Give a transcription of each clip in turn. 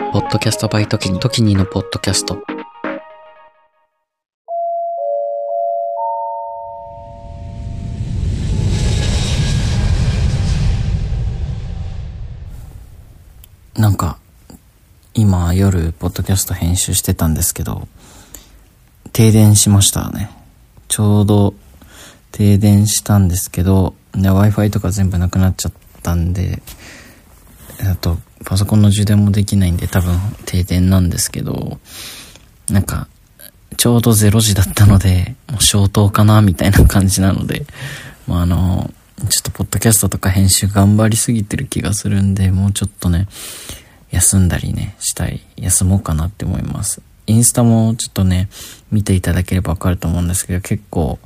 ポッドキャストバイトキニ、トキニのポッドキャスト。なんか、今夜、ポッドキャスト編集してたんですけど、停電しましたね。ちょうど停電したんですけど、Wi-Fi とか全部なくなっちゃったんで、あと、パソコンの充電もできないんで多分停電なんですけど、なんか、ちょうど0時だったので、もう消灯かなみたいな感じなので、まあ、あの、ちょっとポッドキャストとか編集頑張りすぎてる気がするんで、もうちょっとね、休んだりね、したい、休もうかなって思います。インスタもちょっとね、見ていただければわかると思うんですけど、結構、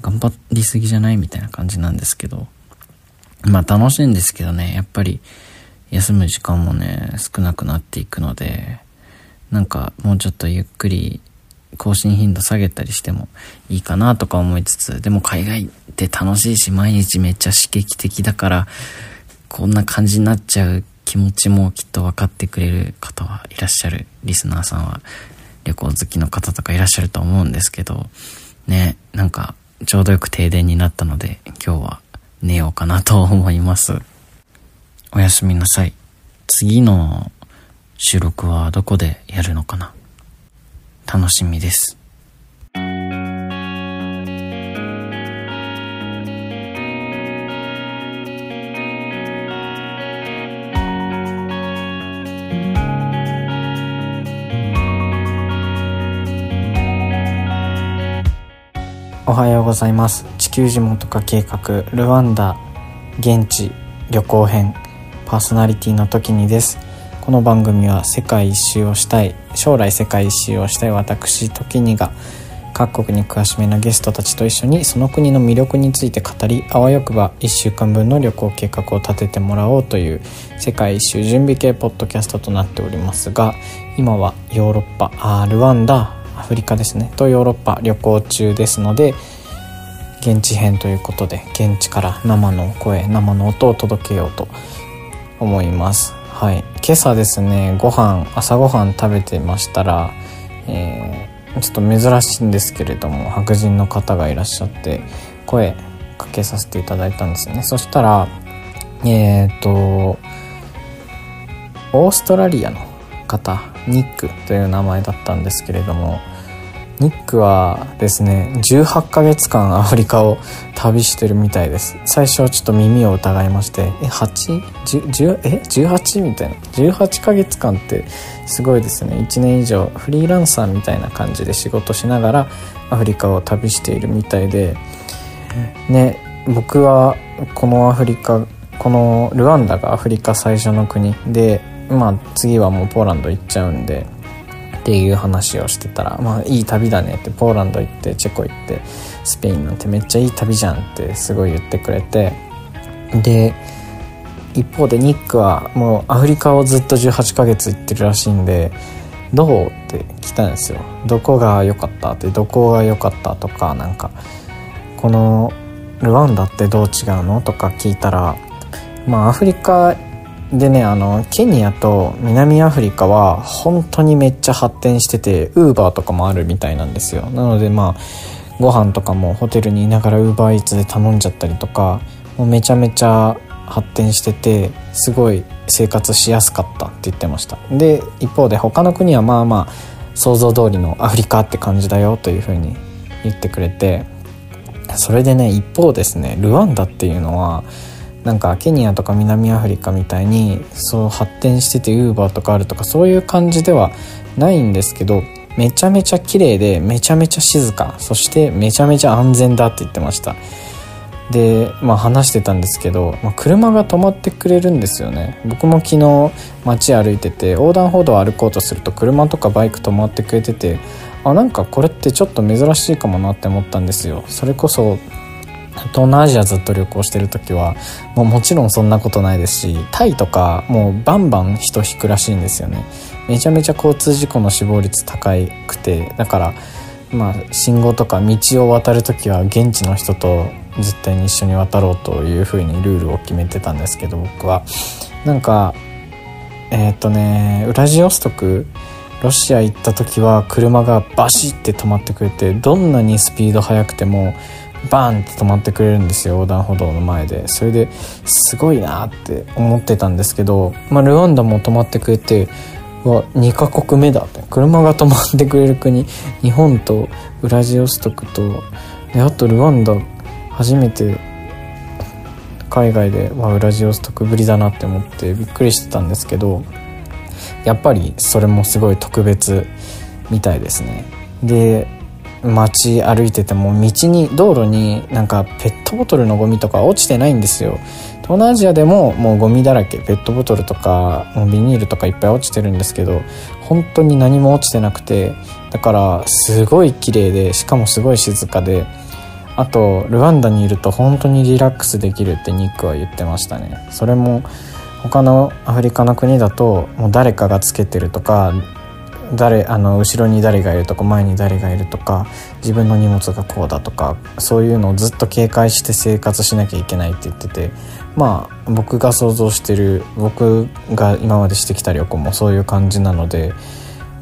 頑張りすぎじゃないみたいな感じなんですけど、まあ楽しいんですけどね、やっぱり、休む時間もね、少なくなっていくので、なんかもうちょっとゆっくり更新頻度下げたりしてもいいかなとか思いつつ、でも海外って楽しいし毎日めっちゃ刺激的だから、こんな感じになっちゃう気持ちもきっと分かってくれる方はいらっしゃる。リスナーさんは旅行好きの方とかいらっしゃると思うんですけど、ね、なんかちょうどよく停電になったので今日は寝ようかなと思います。おやすみなさい。次の収録はどこでやるのかな？楽しみです。おはようございます地球地元化計画ルワンダ現地旅行編パーソナリティの時にです。この番組は世界一周をしたい将来世界一周をしたい私時にが各国に詳しめなゲストたちと一緒にその国の魅力について語りあわよくば1週間分の旅行計画を立ててもらおうという世界一周準備系ポッドキャストとなっておりますが今はヨーロッパあルワンダアフリカですね。とヨーロッパ旅行中ですので現地編ということで現地から生の声生の音を届けようと思います。はい。今朝ですねご飯朝ごはん食べてましたら、えー、ちょっと珍しいんですけれども白人の方がいらっしゃって声かけさせていただいたんですね。そしたらえっ、ー、とオーストラリアの方ニックという名前だったんですけれどもニックはですね18ヶ月間アフリカを旅してるみたいです。最初はちょっと耳を疑いましてえ 8? え？18みたいな。18ヶ月間ってすごいですね。1年以上フリーランサーみたいな感じで仕事しながらアフリカを旅しているみたいでね僕はこのアフリカこのルワンダがアフリカ最初の国でまあ次はもうポーランド行っちゃうんでっていう話をしてたら、まあいい旅だねって、ポーランド行って、チェコ行って、スペインなんてめっちゃいい旅じゃんってすごい言ってくれて、で、一方でニックはもうアフリカをずっと18ヶ月行ってるらしいんで、どうって聞いたんですよ。どこが良かったって、どこが良かったとか、なんか、このルワンダってどう違うのとか聞いたら、まあアフリカでねあのケニアと南アフリカは本当にめっちゃ発展しててウーバーとかもあるみたいなんですよ。なのでまあご飯とかもホテルにいながらウーバーイーツで頼んじゃったりとかもうめちゃめちゃ発展しててすごい生活しやすかったって言ってました。で一方で他の国はまあまあ想像通りのアフリカって感じだよというふうに言ってくれてそれでね一方ですねルワンダっていうのはなんかケニアとか南アフリカみたいにそう発展しててウーバーとかあるとかそういう感じではないんですけどめちゃめちゃ綺麗でめちゃめちゃ静かそしてめちゃめちゃ安全だって言ってました。でまあ話してたんですけど、まあ、車が止まってくれるんですよね。僕も昨日街歩いてて横断歩道を歩こうとすると車とかバイク止まってくれててあなんかこれってちょっと珍しいかもなって思ったんですよ。それこそ東南アジアずっと旅行してる時はもうもちろんそんなことないですしタイとかもうバンバン人引くらしいんですよね。めちゃめちゃ交通事故の死亡率高くてだからまあ信号とか道を渡る時は現地の人と絶対に一緒に渡ろうというふうにルールを決めてたんですけど僕は。なんかえー、っとねウラジオストクロシア行った時は車がバシッて止まってくれてどんなにスピード速くてもバーンって止まってくれるんですよ横断歩道の前で。それですごいなって思ってたんですけど、まあ、ルワンダも止まってくれては2カ国目だって。車が止まってくれる国日本とウラジオストクとであとルワンダ初めて海外で、まあ、ウラジオストクぶりだなって思ってびっくりしてたんですけどやっぱりそれもすごい特別みたいですね。で街歩いてても道に道路になんかペットボトルのゴミとか落ちてないんですよ。東南アジアでももうゴミだらけペットボトルとかビニールとかいっぱい落ちてるんですけど本当に何も落ちてなくてだからすごい綺麗でしかもすごい静かであとルワンダにいると本当にリラックスできるってニックは言ってましたね。それも他のアフリカの国だともう誰かがつけてるとか誰あの後ろに誰がいるとか前に誰がいるとか自分の荷物がこうだとかそういうのをずっと警戒して生活しなきゃいけないって言っててまあ僕が想像してる僕が今までしてきた旅行もそういう感じなので、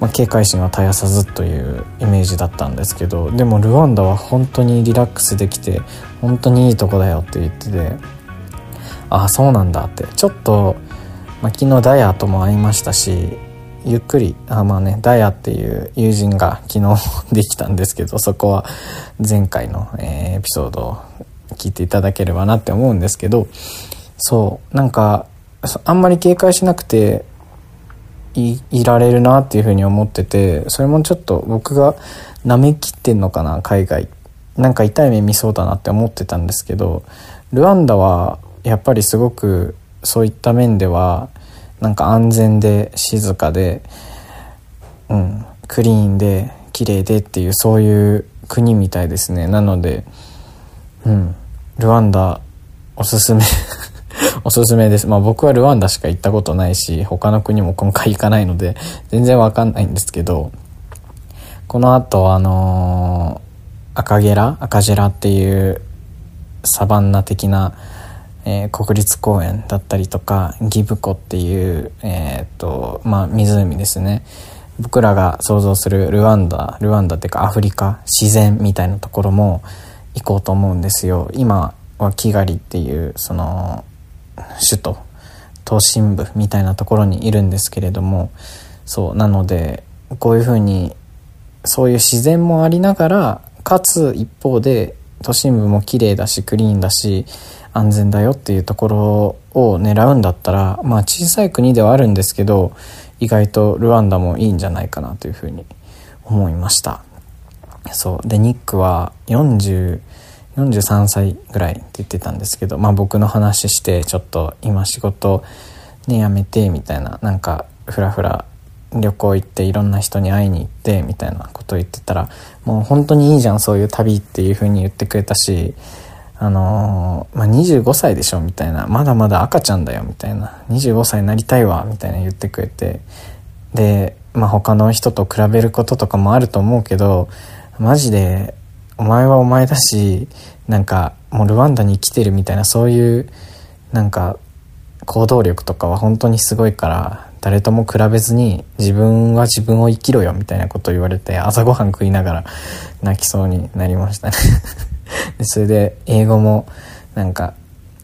まあ、警戒心は絶やさずというイメージだったんですけどでもルワンダは本当にリラックスできて本当にいいとこだよって言っててああそうなんだって。ちょっと、まあ、昨日ダイヤとも会いましたしゆっくりあまあねダイヤっていう友人が昨日 できたんですけどそこは前回の、えー、エピソードを聞いていただければなって思うんですけどそうなんかあんまり警戒しなくていいられるなっていうふうに思っててそれもちょっと僕が舐めきってんのかな海外。なんか痛い目見そうだなって思ってたんですけどルワンダはやっぱりすごくそういった面ではなんか安全で静かで、うん、クリーンで綺麗でっていうそういう国みたいですね。なのでうんルワンダおすすめ おすすめです。まあ僕はルワンダしか行ったことないし他の国も今回行かないので全然わかんないんですけどこの後あのー、赤ゲラ赤ジェラっていうサバンナ的なえー、国立公園だったりとかギブコっていう、えー、っとまあ、湖ですね。僕らが想像するルワンダルワンダっていうかアフリカ自然みたいなところも行こうと思うんですよ。今はキガリっていうその首都都心部みたいなところにいるんですけれどもそうなのでこういうふうにそういう自然もありながらかつ一方で都心部も綺麗だしクリーンだし安全だよっていうところを狙うんだったらまあ小さい国ではあるんですけど意外とルワンダもいいんじゃないかなというふうに思いました。そう。でニックは40 43歳ぐらいって言ってたんですけどまあ僕の話してちょっと今仕事ねやめてみたいななんかふらふら旅行行っていろんな人に会いに行ってみたいなことを言ってたらもう本当にいいじゃんそういう旅っていう風に言ってくれたしあの、まあ、25歳でしょみたいな。まだまだ赤ちゃんだよみたいな。25歳になりたいわみたいな言ってくれて。で、まあ、他の人と比べることとかもあると思うけどマジでお前はお前だしなんかもうルワンダに来てるみたいなそういうなんか行動力とかは本当にすごいから誰とも比べずに自分は自分を生きろよみたいなことを言われて朝ごはん食いながら泣きそうになりましたね。それで英語もなんか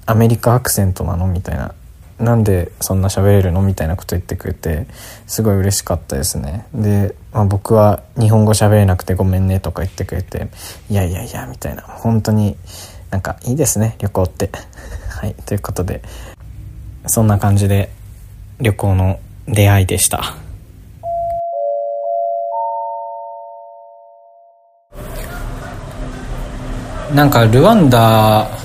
アメリカアクセントなのみたいな。なんでそんな喋れるのみたいなこと言ってくれてすごい嬉しかったですね。で、まあ、僕は日本語喋れなくてごめんねとか言ってくれていやいやいやみたいな。本当になんかいいですね旅行って。はいということでそんな感じで旅行の出会いでした。なんかルワンダ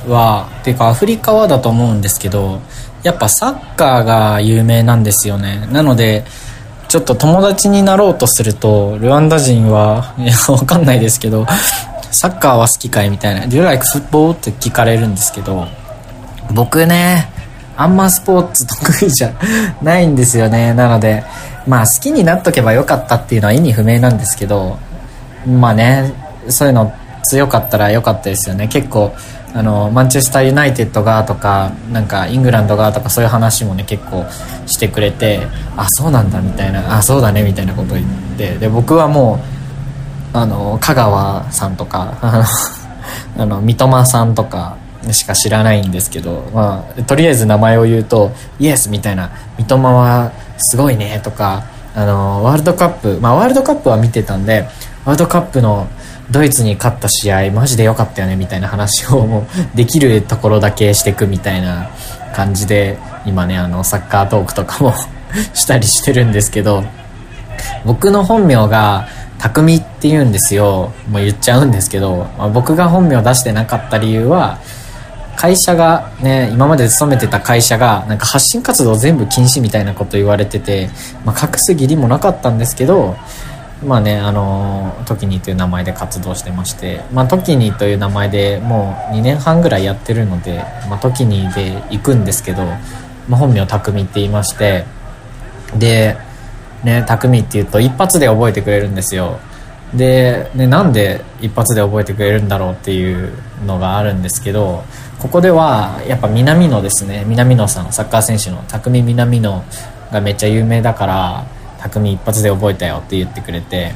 はっていうかアフリカはだと思うんですけどやっぱサッカーが有名なんですよね。なのでちょっと友達になろうとするとルワンダ人は いやわかんないですけどサッカーは好きかいみたいな「Do you like football?」って聞かれるんですけど。僕ねあんまスポーツ得意じゃないんですよね。なのでまあ好きになっとけばよかったっていうのは意味不明なんですけどまあねそういうの強かったら良かったですよね。結構あのマンチェスターユナイテッドがとかなんかイングランドがとかそういう話もね結構してくれてあそうなんだみたいなあそうだねみたいなこと言ってで僕はもうあの香川さんとかあの三笘さんとかしか知らないんですけど、まあ、とりあえず名前を言うと「イエス!」みたいな「三笘はすごいね」とかあのワールドカップ、まあ、ワールドカップは見てたんでワールドカップのドイツに勝った試合マジで良かったよねみたいな話をもう できるところだけしていくみたいな感じで今ねあのサッカートークとかも したりしてるんですけど僕の本名が匠って言うんですよもう言っちゃうんですけど、まあ、僕が本名出してなかった理由は会社がね今まで勤めてた会社がなんか発信活動全部禁止みたいなこと言われてて、まあ、隠す義理もなかったんですけどまあね、あの、トキニという名前で活動してまして、まあ、トキニという名前でもう2年半ぐらいやってるので、まあ、トキニで行くんですけど、まあ、本名匠って言いまして、で、ね、匠って言うと一発で覚えてくれるんですよ。で、ね、なんで一発で覚えてくれるんだろうっていうのがあるんですけど、ここではやっぱ南野ですね、南野さん、サッカー選手の匠南野がめっちゃ有名だから、匠一発で覚えたよって言ってくれて。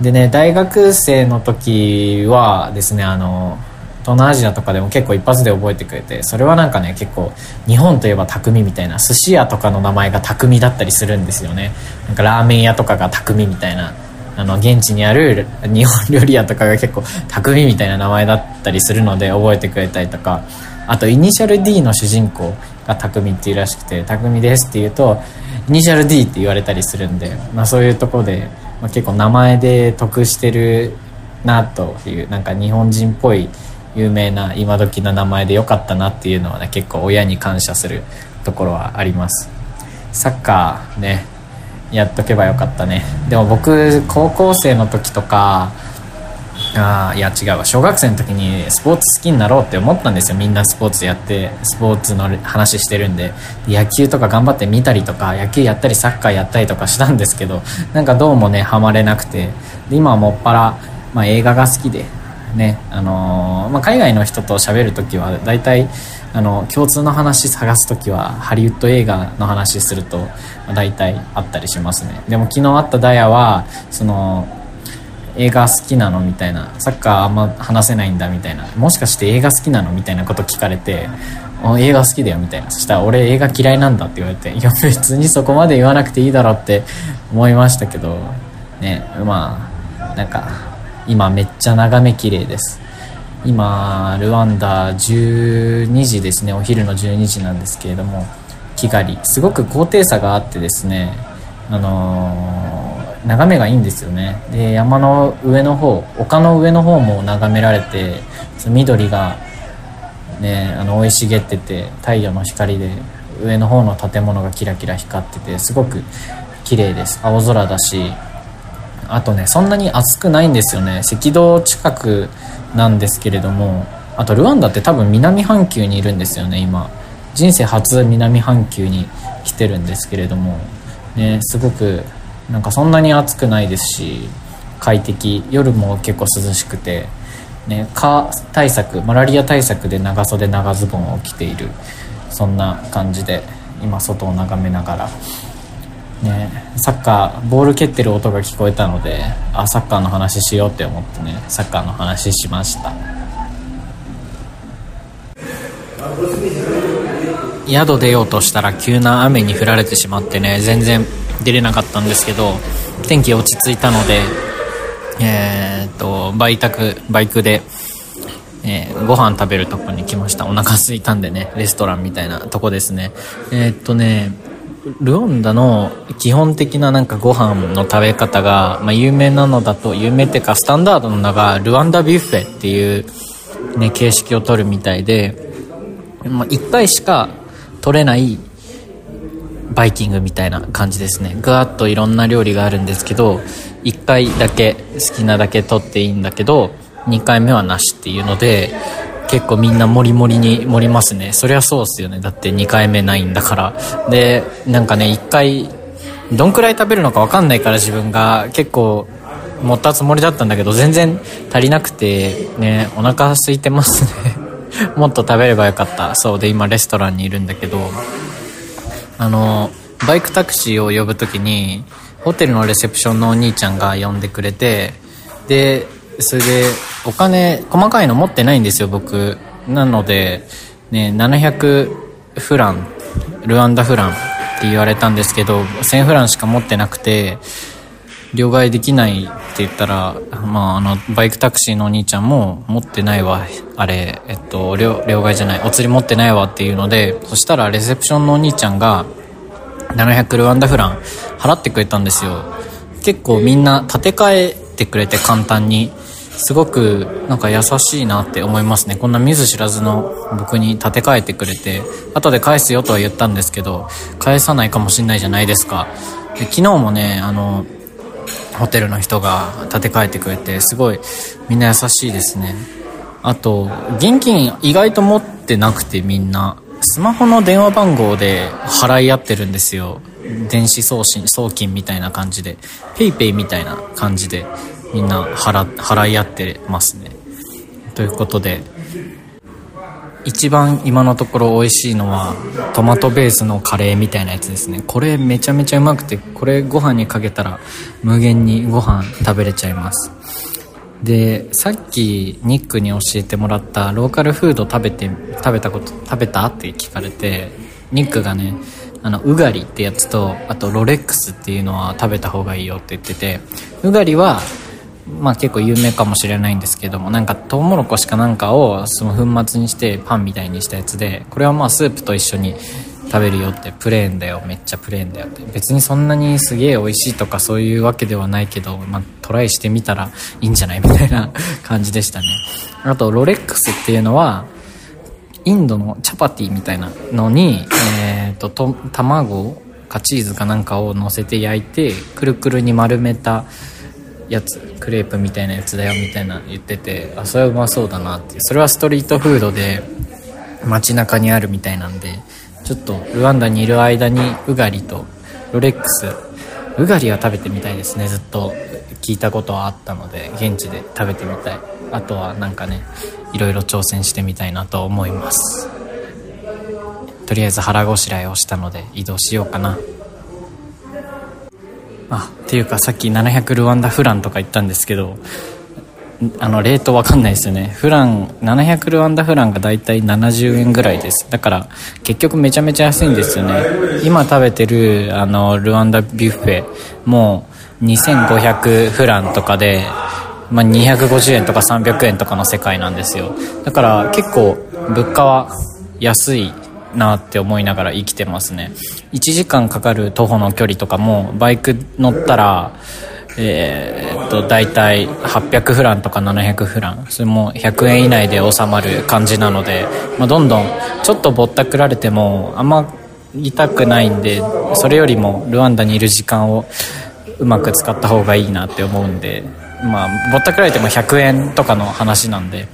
でね大学生の時はですねあの東南アジアとかでも結構一発で覚えてくれてそれはなんかね結構日本といえば匠みたいな寿司屋とかの名前が匠だったりするんですよね。なんかラーメン屋とかが匠みたいなあの現地にある日本料理屋とかが結構匠みたいな名前だったりするので覚えてくれたりとかあとイニシャル D の主人公が匠っていうらしくて匠ですって言うとイニシャル D って言われたりするんで、まあ、そういうとこで、まあ、結構名前で得してるなというなんか日本人っぽい有名な今時の名前でよかったなっていうのはね結構親に感謝するところはあります。サッカーねやっとけばよかったね。でも僕高校生の時とかあいや違うわ。小学生の時にスポーツ好きになろうって思ったんですよ。みんなスポーツやってスポーツの話してるんで。野球とか頑張って見たりとか野球やったりサッカーやったりとかしたんですけどなんかどうもねハマれなくて。今はもっぱら、まあ、映画が好きでねあのー、まあ、海外の人と喋る時は大体あの共通の話探す時はハリウッド映画の話すると、大体あったりしますね。でも昨日会ったダイヤはその映画好きなのみたいなサッカーあんま話せないんだみたいなもしかして映画好きなのみたいなこと聞かれて映画好きだよみたいな。そしたら俺映画嫌いなんだって言われていや別にそこまで言わなくていいだろって思いましたけどねまあなんか今めっちゃ眺め綺麗です。今ルワンダ12時ですね。お昼の12時なんですけれどもキガリすごく高低差があってですねあのー眺めがいいんですよね。で山の上の方丘の上の方も眺められてその緑がねあの生い茂ってて太陽の光で上の方の建物がキラキラ光っててすごく綺麗です。青空だしあとねそんなに暑くないんですよね。赤道近くなんですけれどもあとルワンダって多分南半球にいるんですよね今。人生初南半球に来てるんですけれども。ねすごくなんかそんなに暑くないですし快適。夜も結構涼しくて、ね、蚊対策マラリア対策で長袖長ズボンを着ている。そんな感じで今外を眺めながら、ね、サッカーボール蹴ってる音が聞こえたのであサッカーの話しようって思ってねサッカーの話しました。宿出ようとしたら急な雨に降られてしまってね全然出れなかったんですけど天気落ち着いたのでえー、っとバイクバイクで、えー、ご飯食べるとこに来ました。お腹空いたんでねレストランみたいなとこですね。えー、っとねルオンダの基本的ななんかご飯の食べ方が、まあ、有名なのだと有名っていうかスタンダードの名がルワンダビュッフェっていう、ね、形式を取るみたいで、まあ、1回しか取れないバイキングみたいな感じですね。ぐわっといろんな料理があるんですけど1回だけ好きなだけ取っていいんだけど2回目はなしっていうので結構みんなモリモリに盛りますね。そりゃそうっすよね。だって2回目ないんだから。でなんかね1回どんくらい食べるのか分かんないから自分が。結構持ったつもりだったんだけど全然足りなくてねお腹空いてますね。もっと食べればよかった。そう。で今レストランにいるんだけど。あのバイクタクシーを呼ぶ時にホテルのレセプションのお兄ちゃんが呼んでくれてでそれでお金細かいの持ってないんですよ僕。なのでね700フランルワンダフランって言われたんですけど1000フランしか持ってなくて両替できないって言ったら、まあ、あのバイクタクシーのお兄ちゃんも持ってないわ。あれ、えっと、両両替じゃないお釣り持ってないわっていうのでそしたらレセプションのお兄ちゃんが700ルワンダフラン払ってくれたんですよ。結構みんな立て替えてくれて簡単に。すごくなんか優しいなって思いますね。こんな見ず知らずの僕に立て替えてくれて後で返すよとは言ったんですけど返さないかもしんないじゃないですか。で昨日もねあのホテルの人が立て替えてくれてすごいみんな優しいですね。あと現金意外と持ってなくてみんな。スマホの電話番号で払い合ってるんですよ。電子送信送金みたいな感じで。PayPay みたいな感じで。みんな払払い合ってますね。ということで一番今のところ美味しいのはトマトベースのカレーみたいなやつですね。これめちゃめちゃうまくてこれご飯にかけたら無限にご飯食べれちゃいます。でさっきニックに教えてもらったローカルフード食べて食べたこと食べたって聞かれてニックがねあのウガリってやつとあとロレックスっていうのは食べた方がいいよって言っててウガリはまあ結構有名かもしれないんですけどもなんかトウモロコシかなんかをその粉末にしてパンみたいにしたやつでこれはまあスープと一緒に食べるよってプレーンだよめっちゃプレーンだよって。別にそんなにすげえ美味しいとかそういうわけではないけど、まあ、トライしてみたらいいんじゃないみたいな 感じでしたね。あとロレックスっていうのはインドのチャパティみたいなのに、えーと、と卵かチーズかなんかを乗せて焼いてくるくるに丸めたやつクレープみたいなやつだよみたいな言っててあそれはうまそうだなって。それはストリートフードで街中にあるみたいなんでちょっとルワンダにいる間にウガリとロレックスウガリは食べてみたいですね。ずっと聞いたことはあったので現地で食べてみたい。あとはなんかねいろいろ挑戦してみたいなと思います。とりあえず腹ごしらえをしたので移動しようかな。あっていうかさっき700ルワンダフランとか言ったんですけどあのレートわかんないですよね。フラン700ルワンダフランがだいたい70円ぐらいです。だから結局めちゃめちゃ安いんですよね。今食べてるあのルワンダビュッフェもう2500フランとかで、まあ、250円とか300円とかの世界なんですよ。だから結構物価は安いなって思いながら生きてますね。1時間かかる徒歩の距離とかもバイク乗ったらえー、っと大体800フランとか700フラン。それも100円以内で収まる感じなので、まあ、どんどんちょっとぼったくられてもあんま痛くないんでそれよりもルワンダにいる時間をうまく使った方がいいなって思うんでまあぼったくられても100円とかの話なんで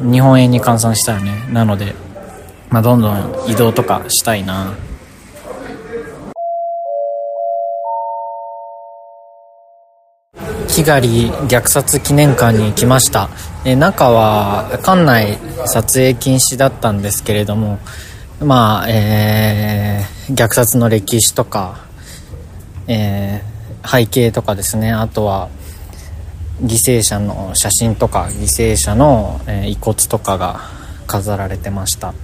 日本円に換算したらねなのでまあ、どんどん移動とかしたいな。キガリ虐殺記念館に来ました。え中は館内撮影禁止だったんですけれどもまあえー、虐殺の歴史とか、えー、背景とかですね。あとは犠牲者の写真とか犠牲者の、えー、遺骨とかが飾られてました。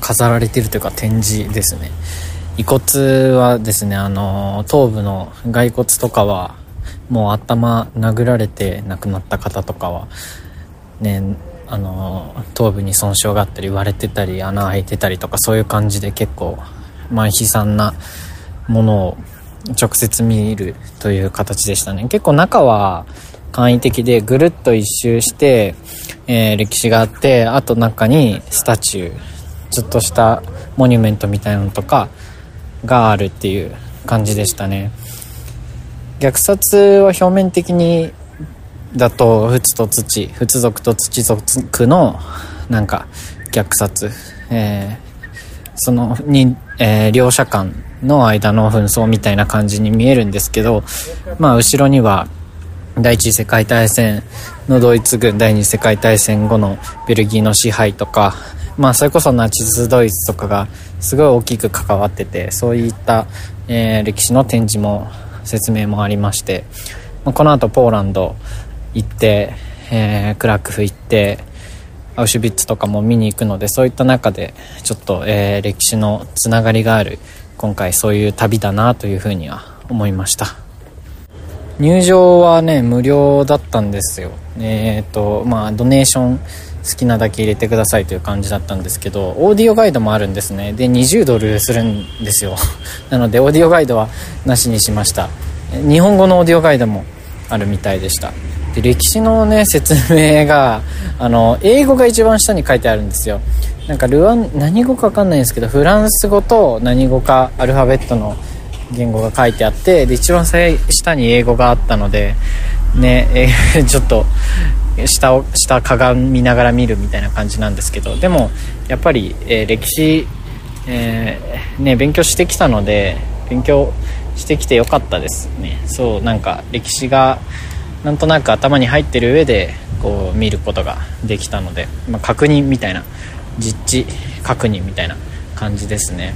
飾られてるというか展示ですね。遺骨はですねあの頭部の骸骨とかはもう頭殴られて亡くなった方とかはねあの頭部に損傷があったり割れてたり穴開いてたりとかそういう感じで結構まあ悲惨なものを直接見るという形でしたね。結構中は簡易的でぐるっと一周して、えー、歴史があってあと中にスタチューちょっとしたモニュメントみたいなのとかがあるっていう感じでしたね。虐殺は表面的にだと仏と土仏族と土族のなんか虐殺、えー、そのに、えー、両者間の間の紛争みたいな感じに見えるんですけどまあ後ろには第一次世界大戦のドイツ軍第二次世界大戦後のベルギーの支配とかまあそれこそナチスドイツとかがすごい大きく関わっててそういった、えー、歴史の展示も説明もありまして、まあ、この後ポーランド行って、えー、クラクフ行ってアウシュビッツとかも見に行くのでそういった中でちょっと、えー、歴史のつながりがある今回そういう旅だなというふうには思いました。入場はね無料だったんですよ。えっ、ー、とまあドネーション好きなだけ入れてくださいという感じだったんですけどオーディオガイドもあるんですね。で20ドルするんですよ。なのでオーディオガイドはなしにしました。日本語のオーディオガイドもあるみたいでした。で歴史のね説明があの英語が一番下に書いてあるんですよ。なんかルワン何語か分かんないんですけどフランス語と何語かアルファベットの言語が書いてあってで一番下に英語があったのでねえ ちょっと下を下鏡見ながら見るみたいな感じなんですけどでもやっぱり、えー、歴史、えー、ね、勉強してきたので勉強してきてよかったですね。そうなんか歴史がなんとなく頭に入ってる上でこう見ることができたので、まあ、確認みたいな実地確認みたいな感じですね、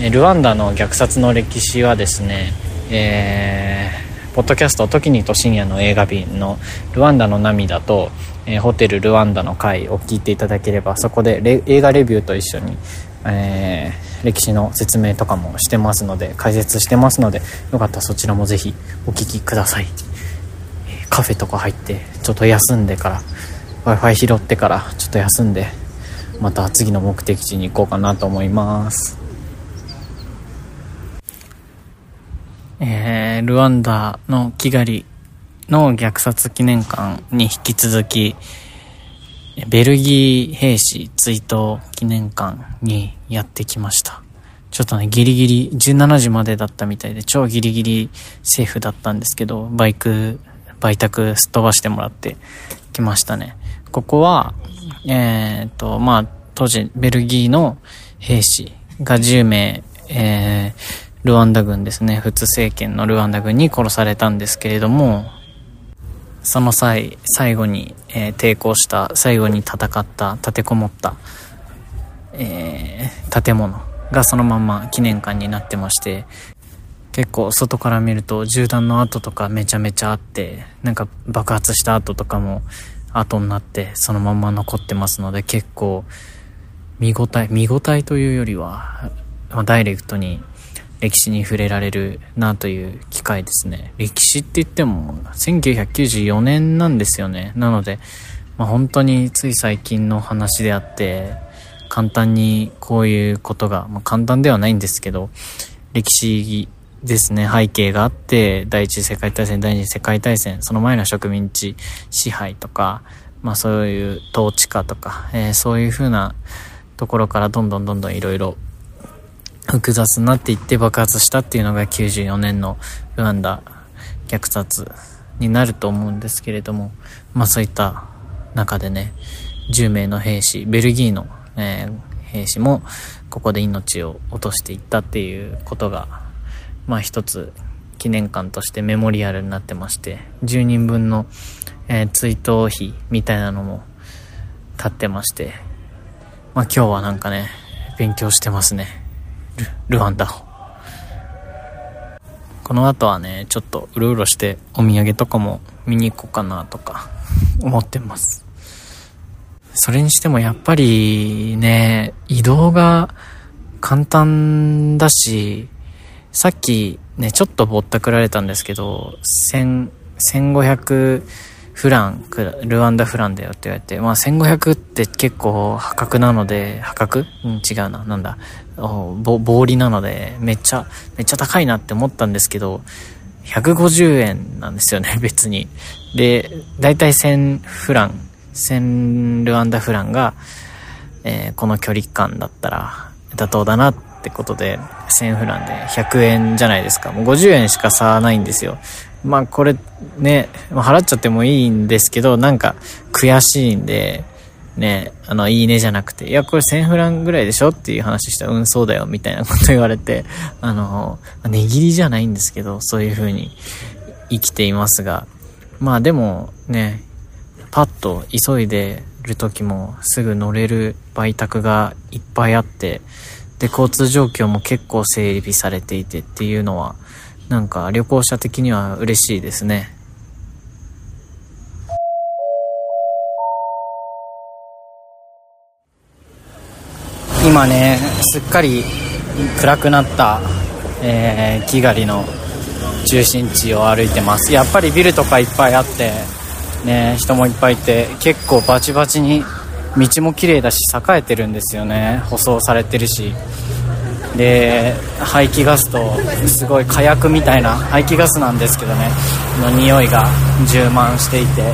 えルワンダの虐殺の歴史はですね、えーポッドキャスト「時にと深夜の映画便」の「ルワンダの涙と」えー、ホテルルワンダの回を聞いていただければそこで映画レビューと一緒に、えー、歴史の説明とかもしてますので解説してますのでよかったらそちらもぜひお聴きください、カフェとか入ってちょっと休んでから w i f i 拾ってからちょっと休んでまた次の目的地に行こうかなと思います。えー、ルワンダのキガリの虐殺記念館に引き続き、ベルギー兵士追悼記念館にやってきました。ちょっとね、ギリギリ、17時までだったみたいで、超ギリギリセーフだったんですけど、バイク、売却すっ飛ばしてもらってきましたね。ここは、えー、っと、まあ、当時、ベルギーの兵士が10名、えー、ルワンダ軍ですね、普通政権のルワンダ軍に殺されたんですけれども、その際、最後に、えー、抵抗した、最後に戦った、立てこもった、えー、建物がそのまま記念館になってまして、結構外から見ると銃弾の跡とかめちゃめちゃあって、なんか爆発した跡とかも後になってそのまま残ってますので結構見応え、見応えというよりは、まあ、ダイレクトに歴史に触れられるなという機会ですね。歴史って言っても1994年なんですよね。なので、まあ、本当につい最近の話であって、簡単にこういうことが、まあ、簡単ではないんですけど、歴史ですね、背景があって、第一次世界大戦、第二次世界大戦、その前の植民地支配とか、まあそういう統治下とか、えー、そういう風なところからどんどんどんどんいろいろ複雑になっていって爆発したっていうのが94年のルワンダ虐殺になると思うんですけれども、まあそういった中でね、10名の兵士、ベルギーの、えー、兵士もここで命を落としていったっていうことが、まあ一つ記念館としてメモリアルになってまして、10人分の、えー、追悼費みたいなのも立ってまして、まあ今日はなんかね、勉強してますね。ルワンダ。この後はね、ちょっとうろうろしてお土産とかも見に行こうかなとか 思ってます。それにしてもやっぱりね、移動が簡単だし、さっきね、ちょっとぼったくられたんですけど、1000、1500フラン、ルワンダフランだよって言われて、まあ1500って結構破格なので、破格？うん、違うな。なんだ。ぼ、暴利なので、めっちゃ、めっちゃ高いなって思ったんですけど、150円なんですよね、別に。で、だいたい1000フラン、1000ルワンダフランが、えー、この距離感だったら妥当だなってことで、1000フランで100円じゃないですか。もう50円しか差ないんですよ。まあこれね、払っちゃってもいいんですけど、なんか悔しいんで、ね、あの、いいねじゃなくて、いや、これ1000フランぐらいでしょ？っていう話したら、うん、そうだよ、みたいなこと言われて、あの、値切りじゃないんですけど、そういう風に生きていますが、まあでもね、パッと急いでる時もすぐ乗れる売宅がいっぱいあって、で、交通状況も結構整備されていてっていうのは、なんか旅行者的には嬉しいですね。今ね、すっかり暗くなった、えー、キガリの中心地を歩いてます。やっぱりビルとかいっぱいあって、ね、人もいっぱいいて、結構バチバチに道も綺麗だし栄えてるんですよね。舗装されてるし。で排気ガスとすごい火薬みたいな排気ガスなんですけどね。の匂いが充満していて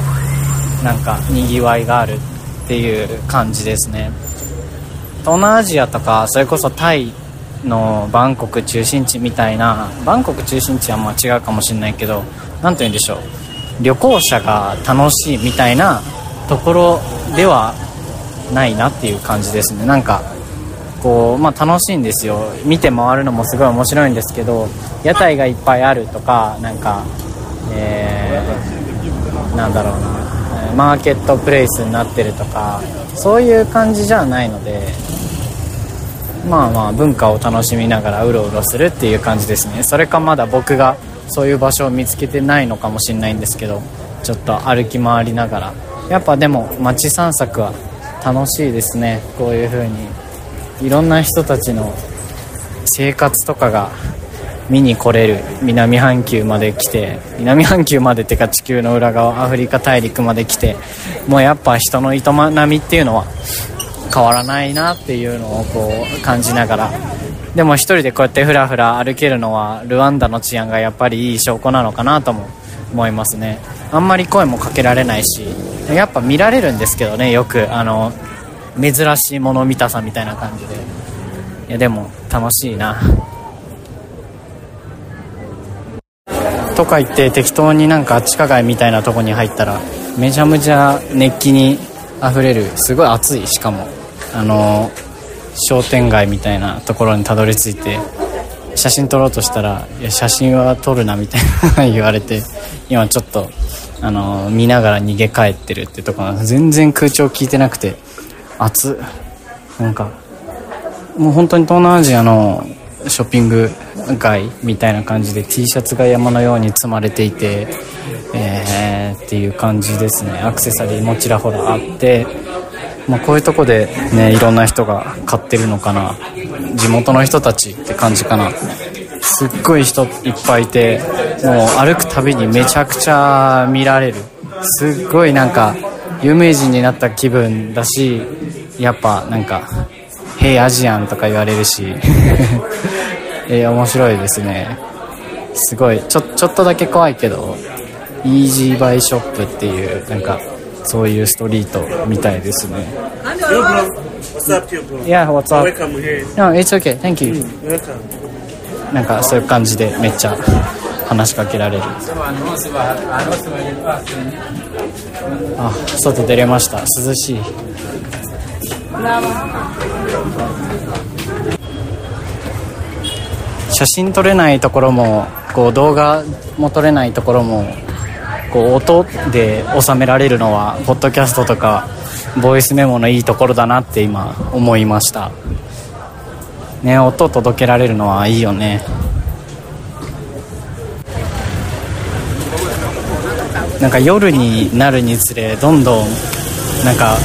なんかにぎわいがあるっていう感じですね。東南アジアとかそれこそタイのバンコク中心地みたいなバンコク中心地はまあ違うかもしれないけど何て言うんでしょう。旅行者が楽しいみたいなところではないなっていう感じですね。なんかこう、まあ、楽しいんですよ。見て回るのもすごい面白いんですけど屋台がいっぱいあるとかなんか、えー、なんだろうな。マーケットプレイスになってるとかそういう感じじゃないのでまあまあ文化を楽しみながらうろうろするっていう感じですね。それかまだ僕がそういう場所を見つけてないのかもしれないんですけどちょっと歩き回りながら。やっぱでも街散策は楽しいですね。こういう風にいろんな人たちの生活とかが見に来れる南半球まで来て南半球までってか地球の裏側アフリカ大陸まで来てもうやっぱ人の営みっていうのは変わらないなっていうのをこう感じながら。でも1人でこうやってふらふら歩けるのはルワンダの治安がやっぱりいい証拠なのかなとも思いますね。あんまり声もかけられないしやっぱ見られるんですけどねよく。あの珍しいもの見たさみたいな感じで。いやでも楽しいな。とか言って適当になんか地下街みたいなとこに入ったらめちゃめちゃ熱気にあふれる。すごい暑いしかも。あの商店街みたいなところにたどり着いて写真撮ろうとしたら「いや写真は撮るな」みたいな 言われて今ちょっとあの見ながら逃げ帰ってるってとこ全然空調効いてなくて。暑なんかもう本当に東南アジアのショッピング街みたいな感じで T シャツが山のように積まれていて、えー、っていう感じですね。アクセサリーもちらほらあって、まあ、こういうとこでねいろんな人が買ってるのかな。地元の人たちって感じかな。すっごい人いっぱいいてもう歩くたびにめちゃくちゃ見られる。すっごいなんか有名人になった気分だしやっぱなんか「ヘイアジアン」とか言われるし えー、面白いですね。すごい。ちょちょっとだけ怖いけどイージーバイショップっていうなんかそういうストリートみたいですね。Yeah, what's up? No, it's okay. Thank you. なんかそういう感じでめっちゃ話しかけられるあ外出れました。涼しい。写真撮れないところもこう動画も撮れないところもこう音で収められるのはポッドキャストとかボイスメモのいいところだなって今思いました。ね音届けられるのはいいよね。なんか夜になるにつれどんどんなんか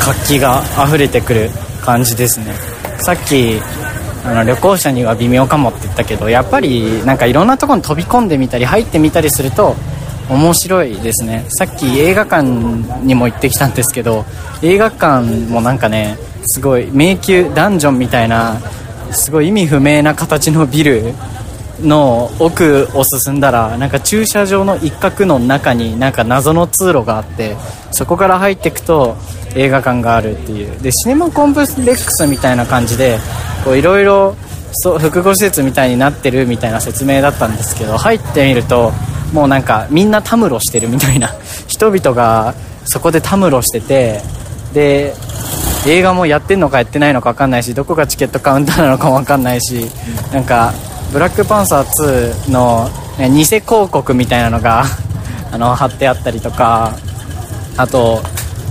活気が溢れてくる感じですね。さっきあの旅行者には微妙かもって言ったけどやっぱりなんかいろんなとこに飛び込んでみたり入ってみたりすると面白いですね。さっき映画館にも行ってきたんですけど映画館もなんかねすごい迷宮ダンジョンみたいなすごい意味不明な形のビルの奥を進んだらなんか駐車場の一角の中になんか謎の通路があってそこから入っていくと映画館があるっていう。でシネマコンプレックスみたいな感じでいろいろ複合施設みたいになってるみたいな説明だったんですけど入ってみるともうなんかみんなたむろしてるみたいな人々がそこでたむろしててで映画もやってんのかやってないのか分かんないしどこがチケットカウンターなのかも分かんないしなんかブラックパンサー2の、ね、偽広告みたいなのが あの貼ってあったりとかあと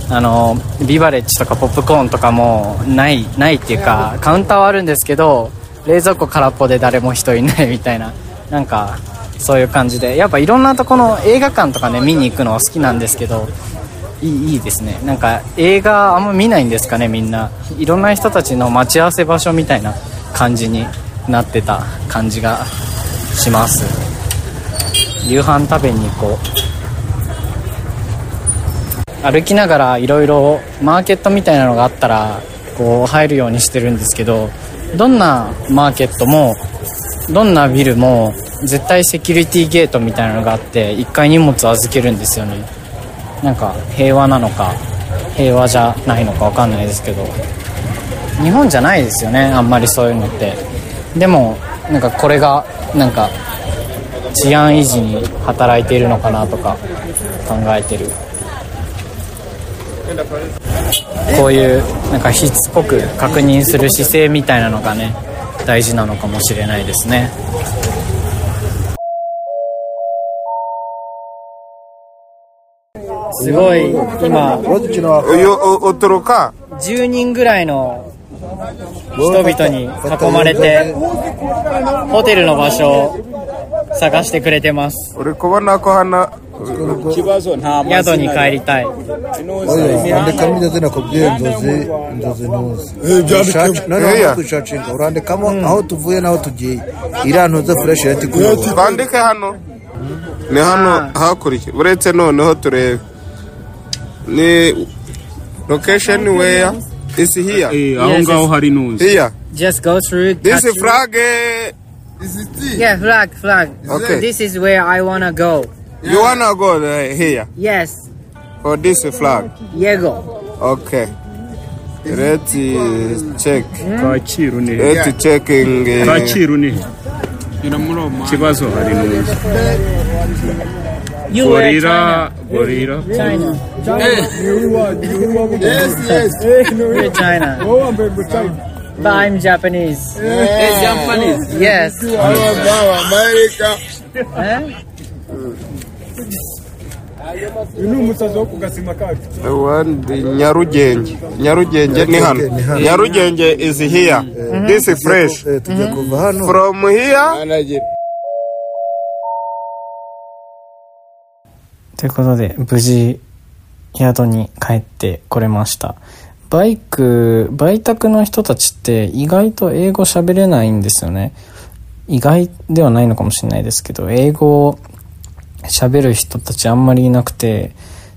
あのビバレッジとかポップコーンとかもないないっていうかカウンターはあるんですけど冷蔵庫空っぽで誰も人いない みたいななんかそういう感じで。やっぱいろんなとこの映画館とかね見に行くのは好きなんですけどいいいいですね。なんか映画あんま見ないんですかねみんな。いろんな人たちの待ち合わせ場所みたいな感じになってた感じがします。夕飯食べに行こう。歩きながらいろいろマーケットみたいなのがあったらこう入るようにしてるんですけどどんなマーケットもどんなビルも絶対セキュリティゲートみたいなのがあって1回荷物預けるんですよね。なんか平和なのか平和じゃないのか分かんないですけど。日本じゃないですよねあんまりそういうのって。でもなんかこれがなんか治安維持に働いているのかなとか考えてるこういうなんかしつこく確認する姿勢みたいなのがね大事なのかもしれないですねすごい今 Yo otro ka. 10人ぐらいの人々に囲まれてホテルの場所を探してくれてます宿に帰りたい twandike hano ni hano hakurya uretse noneho turebe ni location where is here? Aho Yes, ngaho yes. hari nuzi here. Just go through this touch- flag This is eh, yeah flag flag. Okay. this is where I wanna go. You wanna go there, here? Yes. For this flag? Yego. Okay. Let's uh, check. Kacyiru ni he let's checking eh, kacyiru ni he kibazo hari nuzi You Gorilla, Gorilla. China. China. Hey. Yes, yes. Hey, no, You're China. Oh, I'm China. But I'm Japanese. Yeah. Hey, Japanese. Oh, yes. I am America. uyu umusazi wo ku gasima kacu nyarugenge nyarugenge ni hano nyarugenge is here mm-hmm. this is fresh eh, from here ということで無事宿に帰ってこれました。バイク売宅の人たちって意外と英語喋れないんですよね。意外ではないのかもしれないですけど英語を喋る人たちあんまりいなくて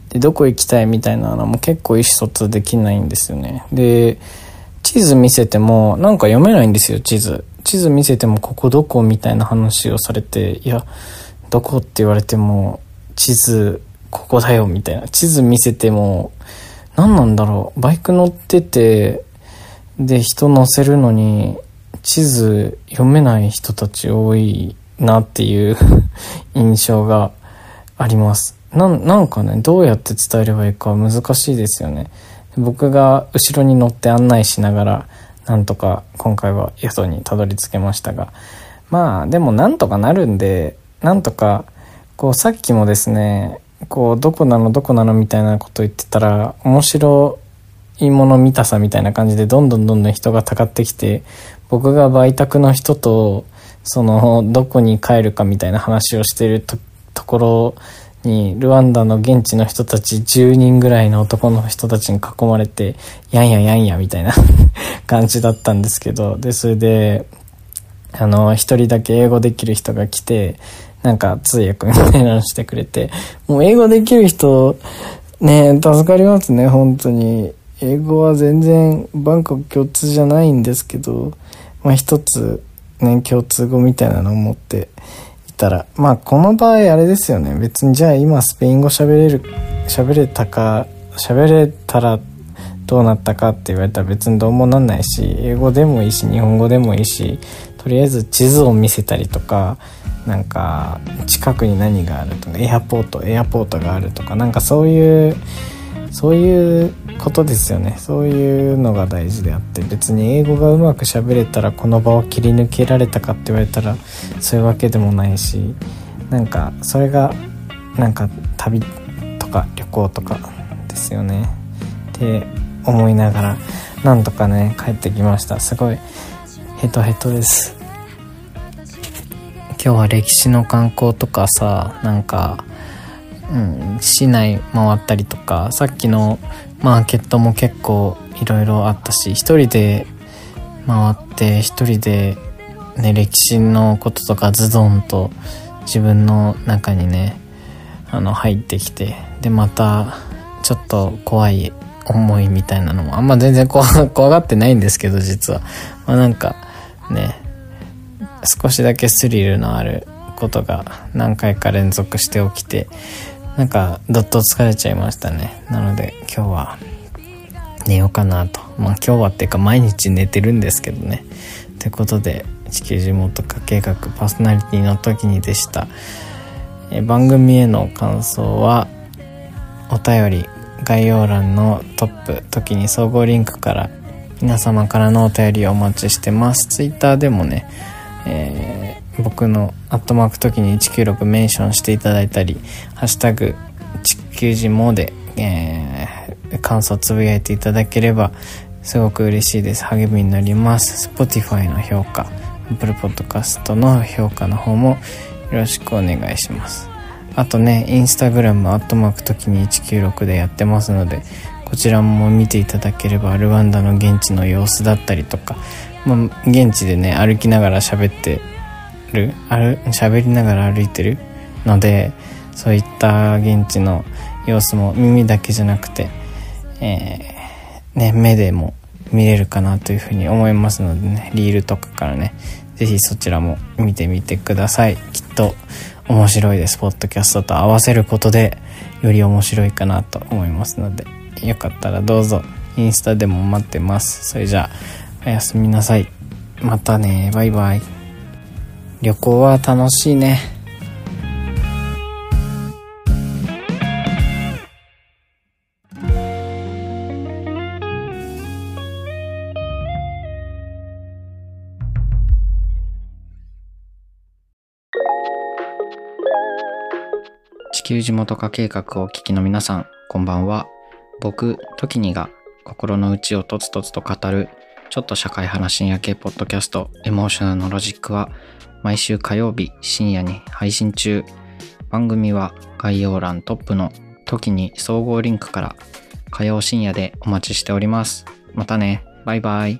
でどこ行きたいみたいなのも結構意思疎通できないんですよね。で地図見せてもなんか読めないんですよ地図。地図見せてもここどこみたいな話をされていやどこって言われても地図ここだよみたいな。地図見せても何なんだろう。バイク乗っててで人乗せるのに地図読めない人たち多いなっていう 印象があります。なんなんかねどうやって伝えればいいか難しいですよね。僕が後ろに乗って案内しながらなんとか今回は宿にたどり着けましたが。まあでもなんとかなるんでなんとかこうさっきもですねこうどこなのどこなのみたいなこと言ってたら面白いもの見たさみたいな感じでどんどんどんどん人がたかってきて僕が売宅の人とそのどこに帰るかみたいな話をしてるとところにルワンダの現地の人たち10人ぐらいの男の人たちに囲まれてやんややんやみたいな 感じだったんですけどでそれであの一人だけ英語できる人が来てなんか通訳みたいなのしてくれてもう英語できる人ね助かりますね本当に。英語は全然バンコク共通じゃないんですけどまあ一つね共通語みたいなのを持っていたらまあこの場合あれですよね。別にじゃあ今スペイン語喋れる喋れたか喋れたらどうなったかって言われたら別にどうもなんないし英語でもいいし日本語でもいいしとりあえず地図を見せたりとかなんか近くに何があるとかエアポートエアポートがあるとかなんかそういうそういうことですよね。そういうのが大事であって別に英語がうまく喋れたらこの場を切り抜けられたかって言われたらそういうわけでもないしなんかそれがなんか旅とか旅行とかですよね。って思いながらなんとかね帰ってきました。すごいヘトヘトです。今日は歴史の観光とかさなんかうん市内回ったりとかさっきのマーケットも結構いろいろあったし一人で回って一人でね歴史のこととかズドンと自分の中にねあの入ってきてでまたちょっと怖い思いみたいなのもあんま全然 怖がってないんですけど実は。まあなんかね少しだけスリルのあることが何回か連続して起きてなんかどっと疲れちゃいましたね。なので今日は寝ようかなと。まあ今日はっていうか毎日寝てるんですけどね。ってことで地球地元化計画パーソナリティの時にでした。え番組への感想はお便り概要欄のトップ時に総合リンクから皆様からのお便りをお待ちしてます。ツイッターでもね、えー、僕のアットマーク時に196メンションしていただいたりハッシュタグ地球人もで、えー、感想つぶやいていただければすごく嬉しいです。励みになります。Spotify の評価 Apple Podcast の評価の方もよろしくお願いします。あとねインスタグラムアットマーク時に196でやってますのでこちらも見ていただければルワンダの現地の様子だったりとか、まあ、現地でね歩きながら喋ってる喋りながら歩いてるのでそういった現地の様子も耳だけじゃなくて、えー、ね、目でも見れるかなというふうに思いますのでねリールとかからね是非そちらも見てみてください。きっと面白いです。ポッドキャストと合わせることでより面白いかなと思いますのでよかったらどうぞインスタでも待ってます。それじゃあおやすみなさい。またね。バイバイ。旅行は楽しいね。地球地元化計画をお聞きの皆さん、こんばんは。僕、トキニが心の内をとつとつと語る、ちょっと社会派な深夜系ポッドキャスト、エモーショナルのロジックは、毎週火曜日深夜に配信中。番組は概要欄トップの時に総合リンクから火曜深夜でお待ちしております。またね。バイバイ。